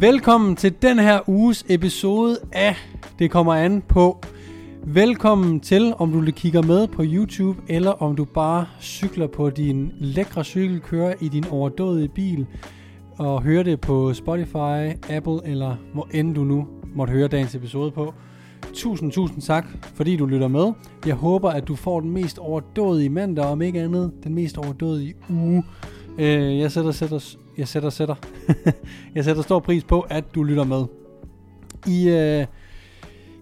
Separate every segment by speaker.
Speaker 1: Velkommen til den her uges episode af Det kommer an på. Velkommen til, om du kigger med på YouTube, eller om du bare cykler på din lækre cykel, kører i din overdådige bil, og hører det på Spotify, Apple, eller hvor end du nu måtte høre dagens episode på. Tusind, tusind tak, fordi du lytter med. Jeg håber, at du får den mest overdådige mandag, om ikke andet, den mest overdådige uge. Øh, jeg sætter, sætter, jeg sætter, sætter, jeg sætter stor pris på, at du lytter med. I, øh,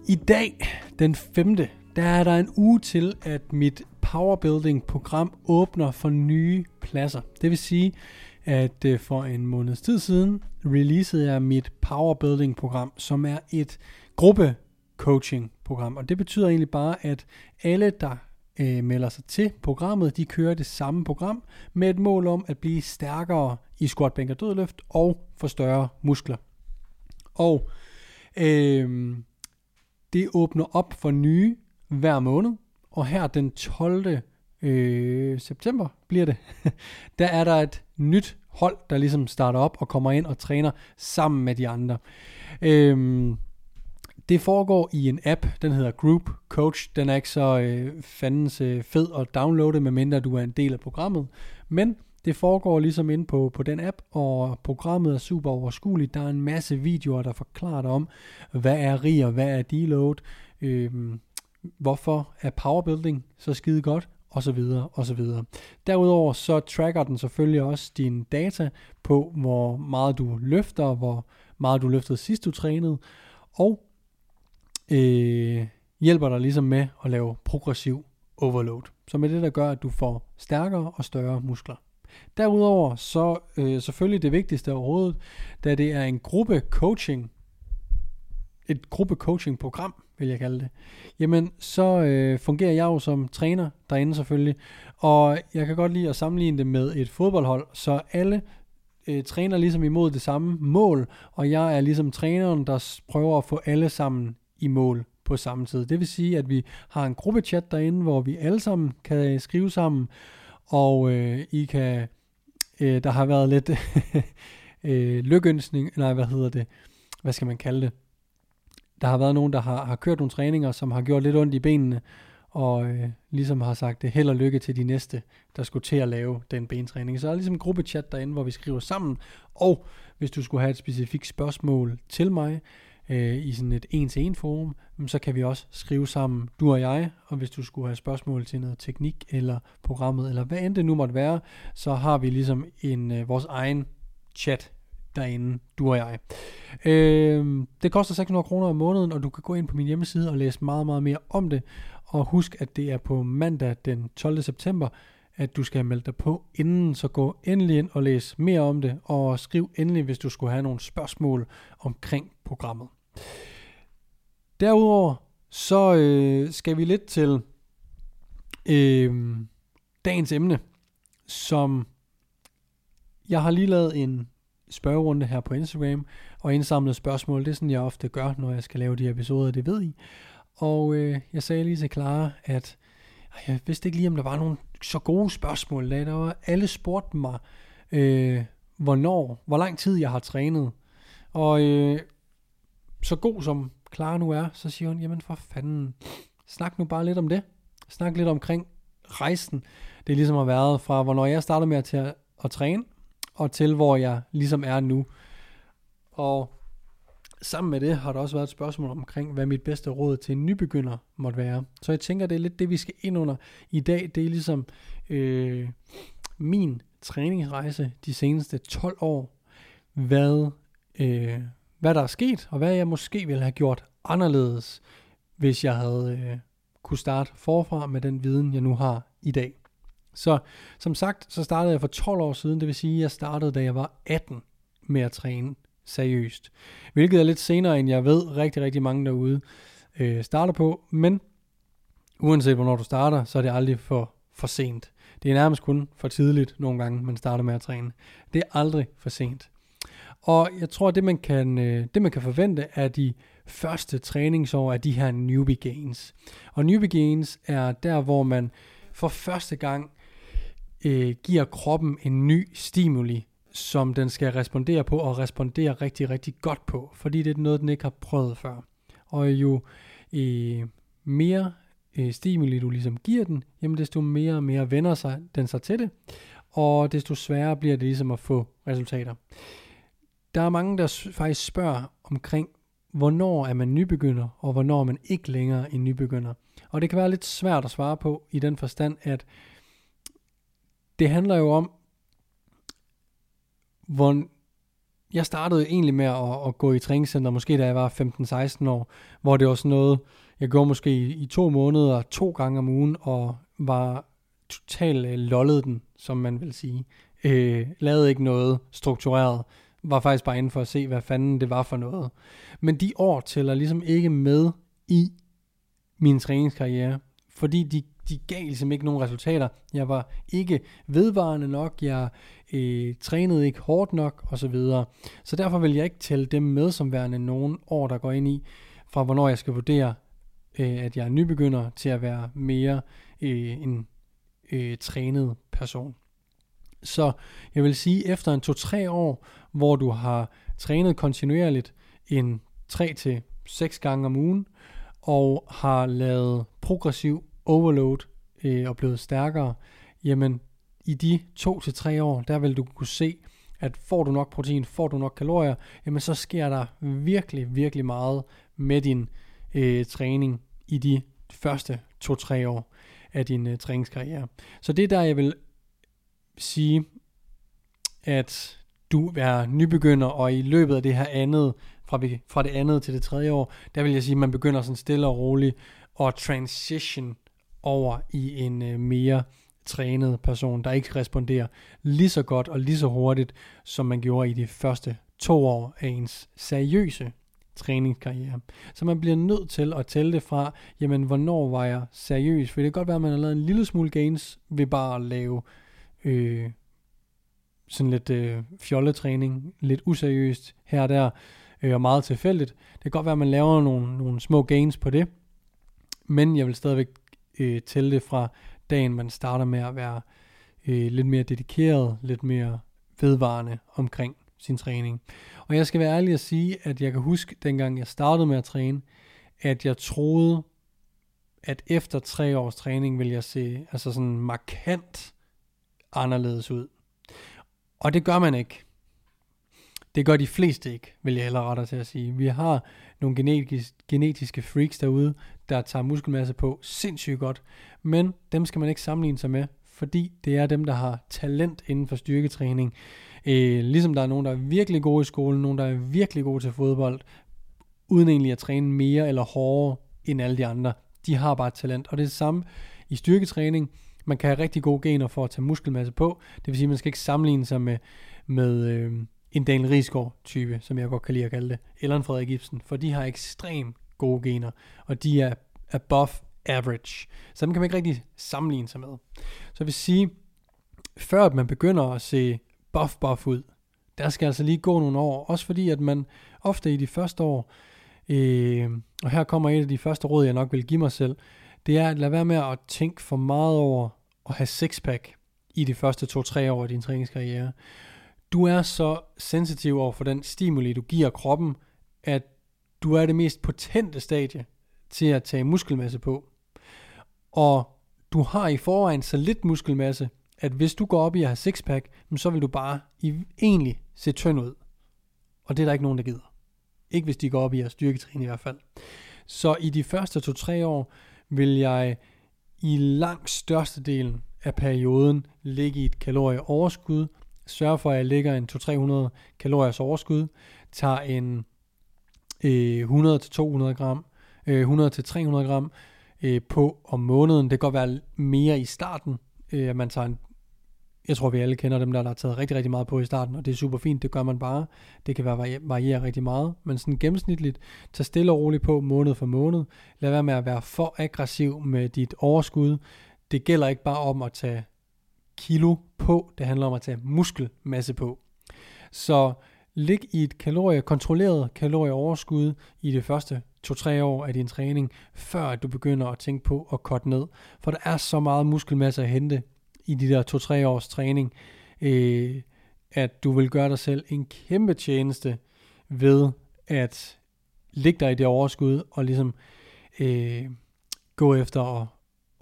Speaker 1: I dag, den 5. der er der en uge til, at mit Powerbuilding-program åbner for nye pladser. Det vil sige, at øh, for en måneds tid siden releasede jeg mit Powerbuilding-program, som er et gruppe coaching program. Og det betyder egentlig bare, at alle, der øh, melder sig til programmet, de kører det samme program med et mål om at blive stærkere i squat, bænk og dødløft og få større muskler. Og øh, det åbner op for nye hver måned, og her den 12. Øh, september bliver det, der er der et nyt hold, der ligesom starter op og kommer ind og træner sammen med de andre. Øh, det foregår i en app, den hedder Group Coach. Den er ikke så øh, fandens øh, fed at downloade, medmindre du er en del af programmet. Men det foregår ligesom inde på, på den app, og programmet er super overskueligt. Der er en masse videoer, der forklarer dig om, hvad er RIR, hvad er deload, øh, hvorfor er powerbuilding så skide godt, og så videre, og så videre. Derudover så tracker den selvfølgelig også dine data på, hvor meget du løfter, hvor meget du løftede sidst du trænede, og øh, hjælper dig ligesom med at lave progressiv overload, som er det, der gør, at du får stærkere og større muskler. Derudover så øh, selvfølgelig det vigtigste overhovedet, da det er en gruppe coaching, et gruppe coaching program, vil jeg kalde det, jamen så øh, fungerer jeg jo som træner derinde selvfølgelig, og jeg kan godt lide at sammenligne det med et fodboldhold, så alle øh, træner ligesom imod det samme mål, og jeg er ligesom træneren, der prøver at få alle sammen i mål på samme tid. Det vil sige, at vi har en gruppechat derinde, hvor vi alle sammen kan øh, skrive sammen, og øh, I kan, øh, der har været lidt øh, lykønsning, nej hvad hedder det, hvad skal man kalde det, der har været nogen, der har, har kørt nogle træninger, som har gjort lidt ondt i benene, og øh, ligesom har sagt det, held og lykke til de næste, der skulle til at lave den bentræning. Så er ligesom en gruppechat derinde, hvor vi skriver sammen, og hvis du skulle have et specifikt spørgsmål til mig, øh, i sådan et en-til-en forum, så kan vi også skrive sammen, du og jeg, og hvis du skulle have spørgsmål til noget teknik eller programmet, eller hvad end det nu måtte være, så har vi ligesom en øh, vores egen chat derinde, du og jeg. Øh, det koster 600 kroner om måneden, og du kan gå ind på min hjemmeside og læse meget, meget mere om det. Og husk, at det er på mandag den 12. september, at du skal melde dig på inden, så gå endelig ind og læs mere om det, og skriv endelig, hvis du skulle have nogle spørgsmål omkring programmet. Derudover så øh, skal vi lidt til øh, dagens emne, som jeg har lige lavet en spørgerunde her på Instagram, og indsamlet spørgsmål, det er sådan, jeg ofte gør, når jeg skal lave de episoder, det ved I. Og øh, jeg sagde lige til Clara, at jeg vidste ikke lige, om der var nogle så gode spørgsmål. Der var, alle spurgte mig, øh, hvornår, hvor lang tid jeg har trænet. Og øh, så god som Clara nu er, så siger hun, jamen for fanden, snak nu bare lidt om det. Snak lidt omkring rejsen. Det er ligesom har været fra, hvornår jeg startede med at, til at, at træne, og til hvor jeg ligesom er nu. Og sammen med det har der også været et spørgsmål omkring, hvad mit bedste råd til en nybegynder måtte være. Så jeg tænker, det er lidt det, vi skal ind under i dag. Det er ligesom øh, min træningsrejse de seneste 12 år. Hvad, øh, hvad der er sket, og hvad jeg måske ville have gjort anderledes, hvis jeg havde øh, kunne starte forfra med den viden, jeg nu har i dag. Så som sagt, så startede jeg for 12 år siden, det vil sige, at jeg startede, da jeg var 18 med at træne seriøst. Hvilket er lidt senere, end jeg ved rigtig, rigtig mange derude øh, starter på. Men uanset hvornår du starter, så er det aldrig for, for sent. Det er nærmest kun for tidligt nogle gange, man starter med at træne. Det er aldrig for sent. Og jeg tror, det man kan, øh, det man kan forvente er de første træningsår af de her newbie gains. Og newbie gains er der, hvor man for første gang øh, giver kroppen en ny stimuli, som den skal respondere på, og respondere rigtig, rigtig godt på, fordi det er noget, den ikke har prøvet før. Og jo øh, mere øh, stimuli du ligesom giver den, jamen desto mere og mere vender sig den sig til det, og desto sværere bliver det ligesom at få resultater. Der er mange, der faktisk spørger omkring, hvornår er man nybegynder, og hvornår er man ikke længere en nybegynder. Og det kan være lidt svært at svare på i den forstand, at det handler jo om, hvor jeg startede egentlig med at, at gå i træningscenter, måske da jeg var 15-16 år, hvor det var sådan noget, jeg gjorde måske i, i to måneder, to gange om ugen, og var totalt øh, lollet den, som man vil sige. Øh, lavede ikke noget struktureret, var faktisk bare inde for at se, hvad fanden det var for noget. Men de år tæller ligesom ikke med i min træningskarriere, fordi de, de gav ligesom ikke nogen resultater. Jeg var ikke vedvarende nok, jeg øh, trænede ikke hårdt nok osv. Så, så derfor vil jeg ikke tælle dem med som værende nogen år, der går ind i, fra hvornår jeg skal vurdere, øh, at jeg er nybegynder til at være mere øh, en øh, trænet person. Så jeg vil sige, efter en 2-3 år, hvor du har trænet kontinuerligt en 3-6 gange om ugen, og har lavet progressiv overload øh, og blevet stærkere, jamen i de 2-3 år, der vil du kunne se, at får du nok protein, får du nok kalorier, jamen så sker der virkelig, virkelig meget med din øh, træning i de første 2-3 år af din øh, træningskarriere. Så det er der, jeg vil sige, at du er nybegynder, og i løbet af det her andet, fra, fra det andet til det tredje år, der vil jeg sige, at man begynder sådan stille og roligt at transition over i en øh, mere trænet person, der ikke responderer lige så godt og lige så hurtigt, som man gjorde i de første to år af ens seriøse træningskarriere. Så man bliver nødt til at tælle det fra, jamen hvornår var jeg seriøs? For det kan godt være, at man har lavet en lille smule gains ved bare at lave øh, sådan lidt øh, fjolletræning, lidt useriøst her og der, øh, og meget tilfældigt. Det kan godt være, at man laver nogle, nogle små gains på det, men jeg vil stadigvæk øh, tælle det fra dagen, man starter med at være øh, lidt mere dedikeret, lidt mere vedvarende omkring sin træning. Og jeg skal være ærlig at sige, at jeg kan huske, dengang jeg startede med at træne, at jeg troede, at efter tre års træning ville jeg se altså sådan markant anderledes ud. Og det gør man ikke. Det gør de fleste ikke, vil jeg hellere rette til at sige. Vi har nogle genetisk, genetiske freaks derude, der tager muskelmasse på sindssygt godt, men dem skal man ikke sammenligne sig med, fordi det er dem, der har talent inden for styrketræning. Øh, ligesom der er nogen, der er virkelig gode i skolen, nogen, der er virkelig gode til fodbold, uden egentlig at træne mere eller hårdere end alle de andre. De har bare talent, og det er det samme i styrketræning. Man kan have rigtig gode gener for at tage muskelmasse på. Det vil sige, at man skal ikke sammenligne sig med, med øh, en Daniel Riesgaard type, som jeg godt kan lide at kalde det, eller en Frederik Ibsen, for de har ekstremt gode gener, og de er above average. Så dem kan man ikke rigtig sammenligne sig med. Så jeg vil sige, før at man begynder at se buff buff ud, der skal altså lige gå nogle år, også fordi at man ofte i de første år, øh, og her kommer et af de første råd, jeg nok vil give mig selv, det er at lade være med at tænke for meget over at have sixpack i de første 2-3 år af din træningskarriere. Du er så sensitiv over for den stimuli, du giver kroppen, at du er det mest potente stadie til at tage muskelmasse på. Og du har i forvejen så lidt muskelmasse, at hvis du går op i at have sixpack, så vil du bare i, egentlig se tynd ud. Og det er der ikke nogen, der gider. Ikke hvis de går op i at styrketræne i hvert fald. Så i de første 2-3 år vil jeg i langt størstedelen af perioden ligge i et kalorieoverskud. sørge for, at jeg ligger en 200-300 kaloriers overskud. Tager en øh, 100-200 gram, øh, 100-300 gram øh, på om måneden. Det kan godt være mere i starten, øh, at man tager en jeg tror, vi alle kender dem, der, der har taget rigtig, rigtig meget på i starten, og det er super fint, det gør man bare. Det kan være variere rigtig meget, men sådan gennemsnitligt, tag stille og roligt på måned for måned. Lad være med at være for aggressiv med dit overskud. Det gælder ikke bare om at tage kilo på, det handler om at tage muskelmasse på. Så lig i et kalorie, kontrolleret kalorieoverskud i det første 2-3 år af din træning, før du begynder at tænke på at korte ned. For der er så meget muskelmasse at hente i de der 2-3 års træning, øh, at du vil gøre dig selv en kæmpe tjeneste ved at ligge dig i det overskud og ligesom øh, gå efter at,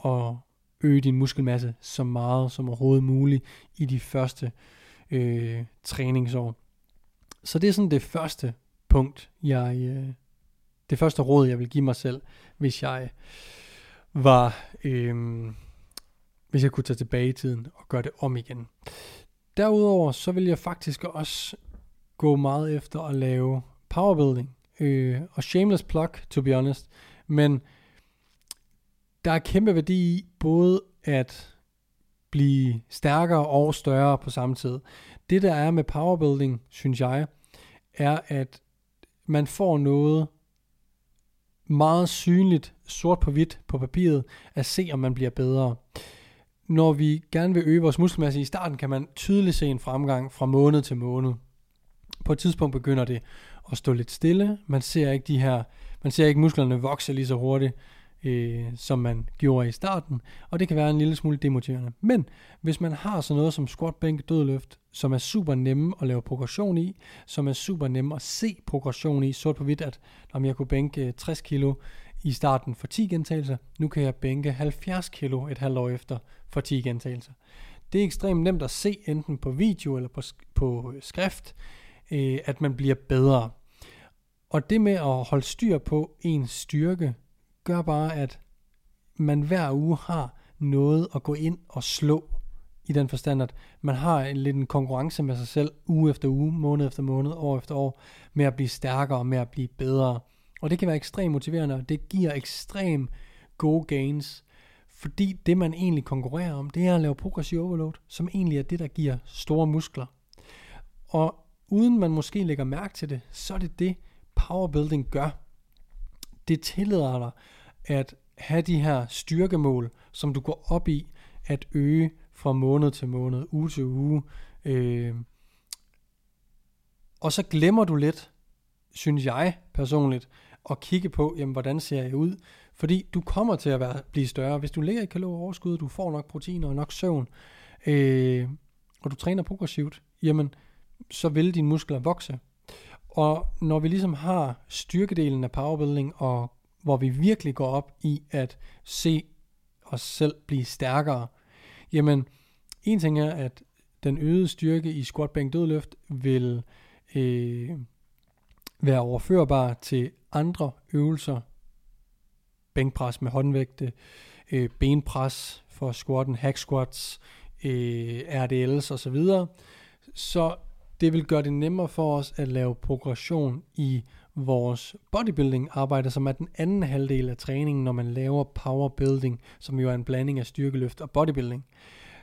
Speaker 1: at øge din muskelmasse så meget som overhovedet muligt i de første øh, træningsår. Så det er sådan det første punkt, jeg, øh, det første råd, jeg vil give mig selv, hvis jeg var, øh, hvis jeg kunne tage tilbage i tiden og gøre det om igen. Derudover så vil jeg faktisk også gå meget efter at lave powerbuilding. Øh, og shameless plug, to be honest. Men der er kæmpe værdi i både at blive stærkere og større på samme tid. Det der er med powerbuilding, synes jeg, er at man får noget meget synligt, sort på hvidt på papiret, at se om man bliver bedre. Når vi gerne vil øge vores muskelmasse i starten, kan man tydeligt se en fremgang fra måned til måned. På et tidspunkt begynder det at stå lidt stille. Man ser ikke de her, man ser ikke musklerne vokse lige så hurtigt, øh, som man gjorde i starten, og det kan være en lille smule demotiverende. Men hvis man har sådan noget som squat, bænk, dødløft, som er super nemme at lave progression i, som er super nemme at se progression i, sort på hvidt, at om jeg kunne bænke øh, 60 kilo i starten for 10 gentagelser, nu kan jeg bænke 70 kilo et halvt år efter for 10 gentagelser. Det er ekstremt nemt at se enten på video eller på, på øh, skrift, øh, at man bliver bedre. Og det med at holde styr på ens styrke, gør bare, at man hver uge har noget at gå ind og slå i den forstand, at man har en lidt en konkurrence med sig selv uge efter uge, måned efter måned, år efter år, med at blive stærkere, med at blive bedre. Og det kan være ekstremt motiverende, og det giver ekstrem gode gains, fordi det man egentlig konkurrerer om, det er at lave progressiv overload, som egentlig er det, der giver store muskler. Og uden man måske lægger mærke til det, så er det det, powerbuilding gør. Det tillader dig at have de her styrkemål, som du går op i at øge fra måned til måned, uge til uge. Øh, og så glemmer du lidt, synes jeg personligt, at kigge på, jamen, hvordan ser jeg ud? Fordi du kommer til at være, blive større. Hvis du ligger i kalorieoverskud, du får nok proteiner og nok søvn, øh, og du træner progressivt, jamen, så vil dine muskler vokse. Og når vi ligesom har styrkedelen af powerbuilding og hvor vi virkelig går op i at se os selv blive stærkere, jamen, en ting er, at den øgede styrke i squat, bænk, dødløft vil øh, være overførbar til andre øvelser. Bænkpres med håndvægte, øh, benpres for squatten, hack squats, øh, RDLs osv. Så det vil gøre det nemmere for os at lave progression i vores bodybuilding arbejde, som er den anden halvdel af træningen, når man laver powerbuilding, som jo er en blanding af styrkeløft og bodybuilding.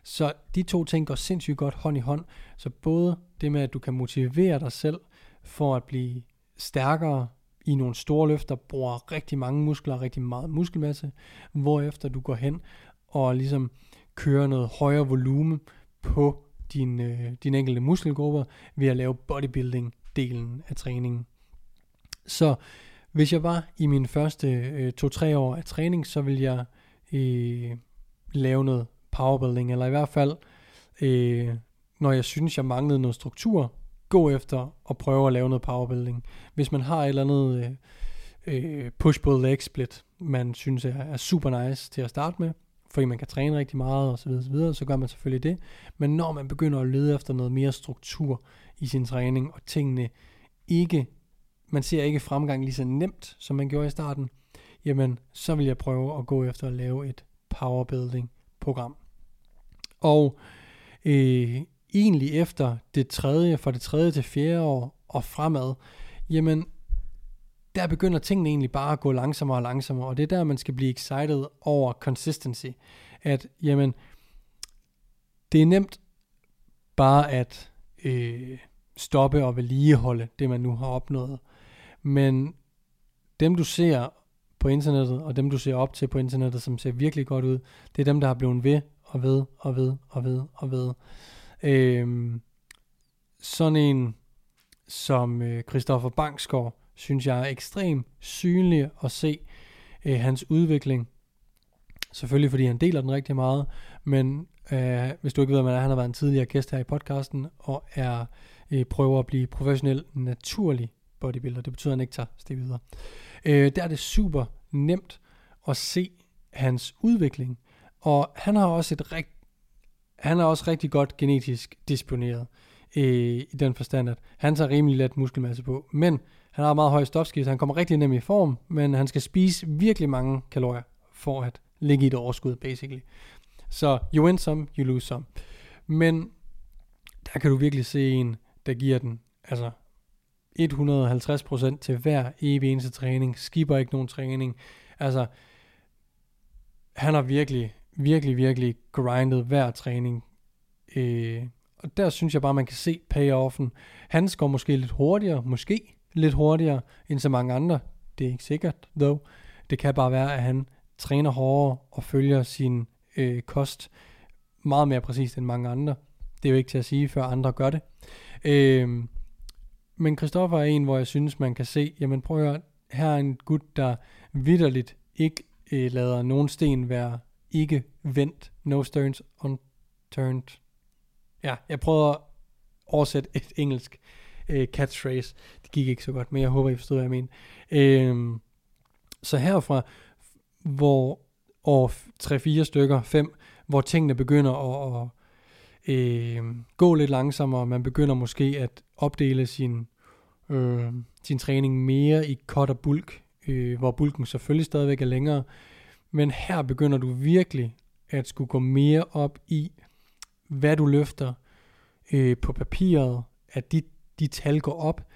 Speaker 1: Så de to ting går sindssygt godt hånd i hånd. Så både det med, at du kan motivere dig selv for at blive stærkere i nogle store løfter, bruger rigtig mange muskler, rigtig meget muskelmasse, hvorefter du går hen og ligesom kører noget højere volumen på din, øh, din enkelte muskelgrupper ved at lave bodybuilding-delen af træningen. Så hvis jeg var i mine første øh, to-tre år af træning, så vil jeg øh, lave noget powerbuilding, eller i hvert fald, øh, når jeg synes, jeg manglede noget struktur, gå efter og prøve at lave noget powerbuilding. Hvis man har et eller andet øh, øh push-pull leg split, man synes er, er super nice til at starte med, fordi man kan træne rigtig meget og så videre, så, videre, så gør man selvfølgelig det. Men når man begynder at lede efter noget mere struktur i sin træning, og tingene ikke man ser ikke fremgang lige så nemt, som man gjorde i starten, jamen så vil jeg prøve at gå efter at lave et powerbuilding program. Og øh, egentlig efter det tredje, fra det tredje til fjerde år og fremad, jamen der begynder tingene egentlig bare at gå langsommere og langsommere, og det er der, man skal blive excited over consistency. At, jamen, det er nemt bare at øh, stoppe og vedligeholde det, man nu har opnået. Men dem du ser på internettet, og dem du ser op til på internettet, som ser virkelig godt ud, det er dem, der har blevet ved og ved og ved og ved og ved. Øhm, sådan en som øh, Christoffer Bangsgaard, synes jeg er ekstremt synlig at se øh, hans udvikling. Selvfølgelig fordi han deler den rigtig meget, men øh, hvis du ikke ved, hvad han er, han har været en tidligere gæst her i podcasten, og er øh, prøver at blive professionel, naturlig bodybuilder. Det betyder, at han ikke tager steg videre. Øh, der er det super nemt at se hans udvikling, og han har også et rigtig han er også rigtig godt genetisk disponeret øh, i den forstand, at han tager rimelig let muskelmasse på, men han har meget høj stofskifte, han kommer rigtig nemt i form, men han skal spise virkelig mange kalorier for at ligge i et overskud, basically. Så you win some, you lose some. Men der kan du virkelig se en, der giver den altså 150% til hver evig eneste træning, skipper ikke nogen træning. Altså, han har virkelig, virkelig, virkelig grindet hver træning. Øh, og der synes jeg bare, man kan se payoffen. Han går måske lidt hurtigere, måske lidt hurtigere end så mange andre. Det er ikke sikkert, though. Det kan bare være, at han træner hårdere og følger sin øh, kost meget mere præcist end mange andre. Det er jo ikke til at sige, før andre gør det. Øh, men Christoffer er en, hvor jeg synes, man kan se, jamen prøv at høre, her er en gut, der vidderligt ikke øh, lader nogen sten være ikke vendt. No stones unturned. Ja, jeg prøvede at oversætte et engelsk øh, catchphrase. Det gik ikke så godt, men jeg håber, I forstod, hvad jeg mener. Øh, så herfra, hvor år 3-4 stykker, 5, hvor tingene begynder at, at øh, gå lidt langsommere, man begynder måske at opdele sin, øh, sin træning mere i cut og bulk, øh, hvor bulken selvfølgelig stadigvæk er længere, men her begynder du virkelig at skulle gå mere op i, hvad du løfter øh, på papiret, at de, de tal går op,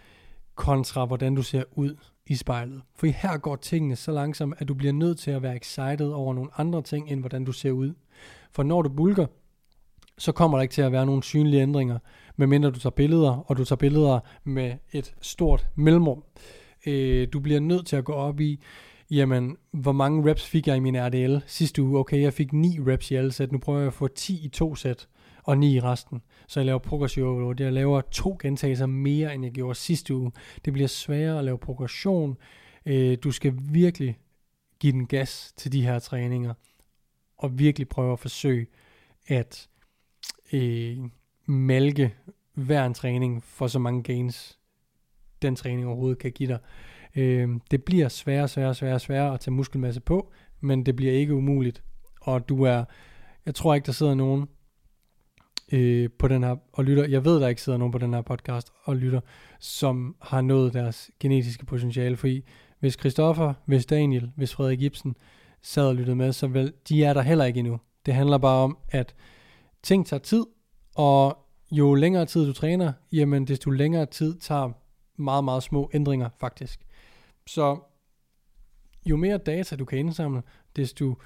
Speaker 1: kontra hvordan du ser ud i spejlet. For her går tingene så langsomt, at du bliver nødt til at være excited over nogle andre ting, end hvordan du ser ud. For når du bulker, så kommer der ikke til at være nogen synlige ændringer, medmindre du tager billeder, og du tager billeder med et stort mellemrum. Øh, du bliver nødt til at gå op i, jamen, hvor mange reps fik jeg i min RDL sidste uge? Okay, jeg fik 9 reps i alle sæt, nu prøver jeg at få 10 i to sæt, og 9 i resten. Så jeg laver progressiv overload. Jeg laver to gentagelser mere, end jeg gjorde sidste uge. Det bliver sværere at lave progression. Øh, du skal virkelig give den gas til de her træninger, og virkelig prøve at forsøge at øh, malke hver en træning for så mange gains, den træning overhovedet kan give dig. Øh, det bliver sværere, sværere, sværere, sværere at tage muskelmasse på, men det bliver ikke umuligt. Og du er, jeg tror ikke, der sidder nogen øh, på den her, og lytter, jeg ved, der ikke sidder nogen på den her podcast og lytter, som har nået deres genetiske potentiale, fordi hvis Christoffer, hvis Daniel, hvis Frederik Ibsen sad og lyttede med, så vel, de er der heller ikke endnu. Det handler bare om, at ting tager tid, og jo længere tid du træner, jamen desto længere tid tager meget, meget små ændringer faktisk. Så jo mere data du kan indsamle, desto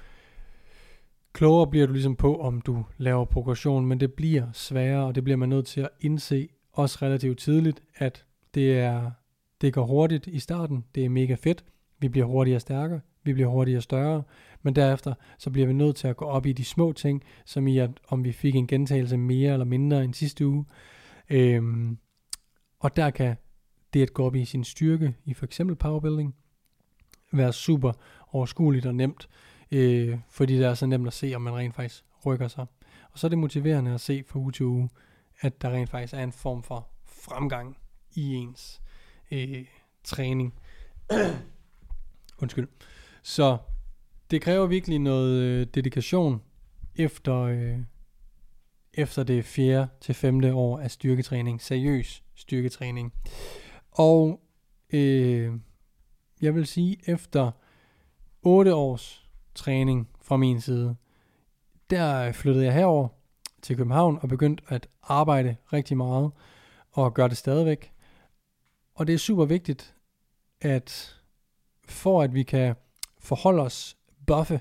Speaker 1: klogere bliver du ligesom på, om du laver progression, men det bliver sværere, og det bliver man nødt til at indse også relativt tidligt, at det er det går hurtigt i starten, det er mega fedt, vi bliver hurtigere stærkere, vi bliver hurtigere større, men derefter så bliver vi nødt til at gå op i de små ting, som i at om vi fik en gentagelse mere eller mindre end sidste uge. Øhm, og der kan det at gå op i sin styrke i for eksempel powerbuilding være super overskueligt og nemt, øh, fordi det er så nemt at se, om man rent faktisk rykker sig. Og så er det motiverende at se fra uge til uge, at der rent faktisk er en form for fremgang i ens øh, træning. Undskyld. Så det kræver virkelig noget øh, dedikation efter, øh, efter det fjerde til femte år af styrketræning. Seriøs styrketræning. Og øh, jeg vil sige, efter 8 års træning fra min side, der flyttede jeg herover til København og begyndte at arbejde rigtig meget og gør det stadigvæk. Og det er super vigtigt, at for at vi kan forholde os, buffe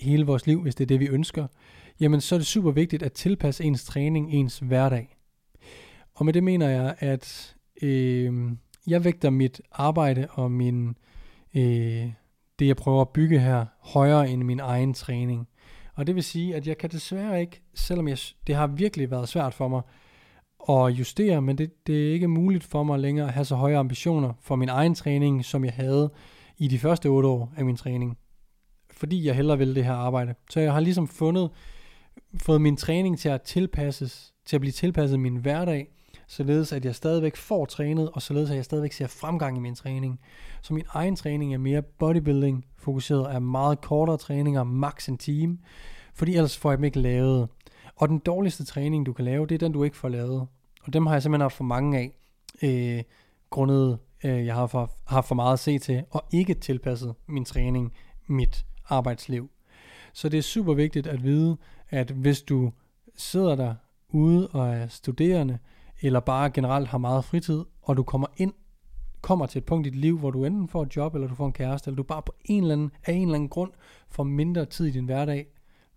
Speaker 1: hele vores liv, hvis det er det, vi ønsker, jamen så er det super vigtigt at tilpasse ens træning, ens hverdag. Og med det mener jeg, at øh, jeg vægter mit arbejde og min, øh, det jeg prøver at bygge her, højere end min egen træning. Og det vil sige, at jeg kan desværre ikke, selvom jeg, det har virkelig været svært for mig at justere, men det, det er ikke muligt for mig længere at have så høje ambitioner for min egen træning, som jeg havde i de første otte år af min træning. Fordi jeg hellere vil det her arbejde. Så jeg har ligesom fundet, fået min træning til at tilpasses, til at blive tilpasset min hverdag, således at jeg stadigvæk får trænet, og således at jeg stadigvæk ser fremgang i min træning. Så min egen træning er mere bodybuilding fokuseret, er meget kortere træninger, max en time, fordi ellers får jeg dem ikke lavet. Og den dårligste træning, du kan lave, det er den, du ikke får lavet. Og dem har jeg simpelthen haft for mange af, øh, grundet øh, jeg har for, har for meget at se til, og ikke tilpasset min træning, mit arbejdsliv. Så det er super vigtigt at vide, at hvis du sidder der ude og er studerende, eller bare generelt har meget fritid, og du kommer ind, kommer til et punkt i dit liv, hvor du enten får et job, eller du får en kæreste, eller du bare på en eller anden, af en eller anden grund får mindre tid i din hverdag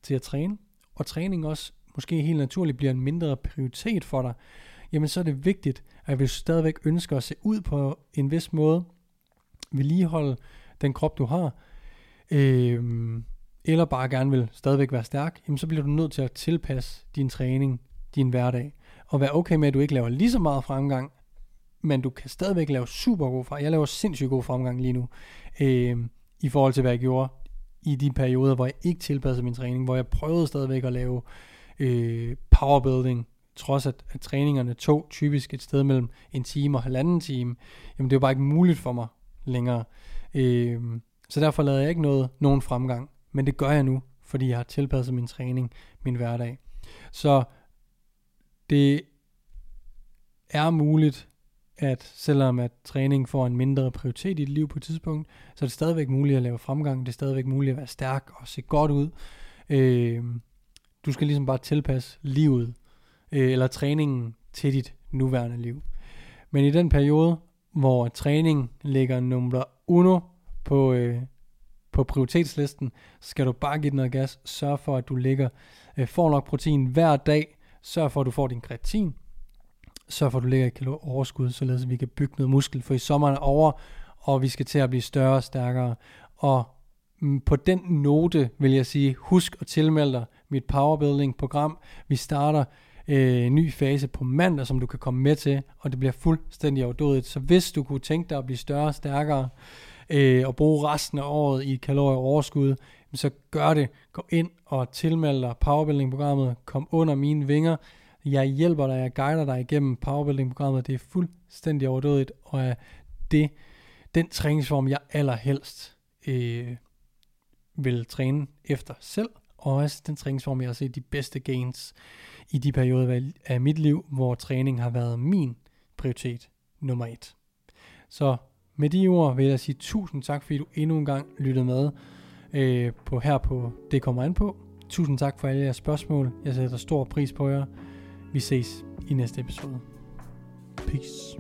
Speaker 1: til at træne, og træning også måske helt naturligt bliver en mindre prioritet for dig, jamen så er det vigtigt, at hvis du stadigvæk ønsker at se ud på en vis måde, vedligeholde den krop, du har, øh, eller bare gerne vil stadigvæk være stærk, jamen så bliver du nødt til at tilpasse din træning, din hverdag, og være okay med, at du ikke laver lige så meget fremgang, men du kan stadigvæk lave super god fremgang. Jeg laver sindssygt god fremgang lige nu, øh, i forhold til, hvad jeg gjorde i de perioder, hvor jeg ikke tilpassede min træning, hvor jeg prøvede stadigvæk at lave øh, powerbuilding, trods at, at træningerne tog typisk et sted mellem en time og halvanden time, jamen det var bare ikke muligt for mig længere. Øh, så derfor lavede jeg ikke noget, nogen fremgang. Men det gør jeg nu, fordi jeg har tilpasset min træning, min hverdag. Så det er muligt, at selvom at træning får en mindre prioritet i dit liv på et tidspunkt, så er det stadigvæk muligt at lave fremgang, det er stadigvæk muligt at være stærk og se godt ud. Øh, du skal ligesom bare tilpasse livet, øh, eller træningen til dit nuværende liv. Men i den periode, hvor træning ligger nummer uno på, øh, på prioritetslisten, så skal du bare give den noget gas. Sørg for, at du ligger, øh, får nok protein hver dag. Sørg for, at du får din kreatin. Sørg for, at du ligger i kilo overskud, således vi kan bygge noget muskel. For i sommeren er over, og vi skal til at blive større og stærkere. Og mm, på den note vil jeg sige, husk at tilmelde dig mit powerbuilding program. Vi starter øh, en ny fase på mandag, som du kan komme med til, og det bliver fuldstændig overdådigt. Så hvis du kunne tænke dig at blive større og stærkere, øh, og bruge resten af året i kalorieoverskud, så gør det. Gå ind og tilmeld dig powerbuilding-programmet. Kom under mine vinger. Jeg hjælper dig, jeg guider dig igennem powerbuilding-programmet. Det er fuldstændig overdådigt, og er det den træningsform, jeg allerhelst øh, vil træne efter selv, og også den træningsform, jeg har set de bedste gains i de perioder af mit liv, hvor træning har været min prioritet nummer et. Så med de ord vil jeg sige tusind tak, fordi du endnu en gang lyttede med øh, på her på Det kommer an på. Tusind tak for alle jeres spørgsmål. Jeg sætter stor pris på jer. Vi ses i næste episode. Peace.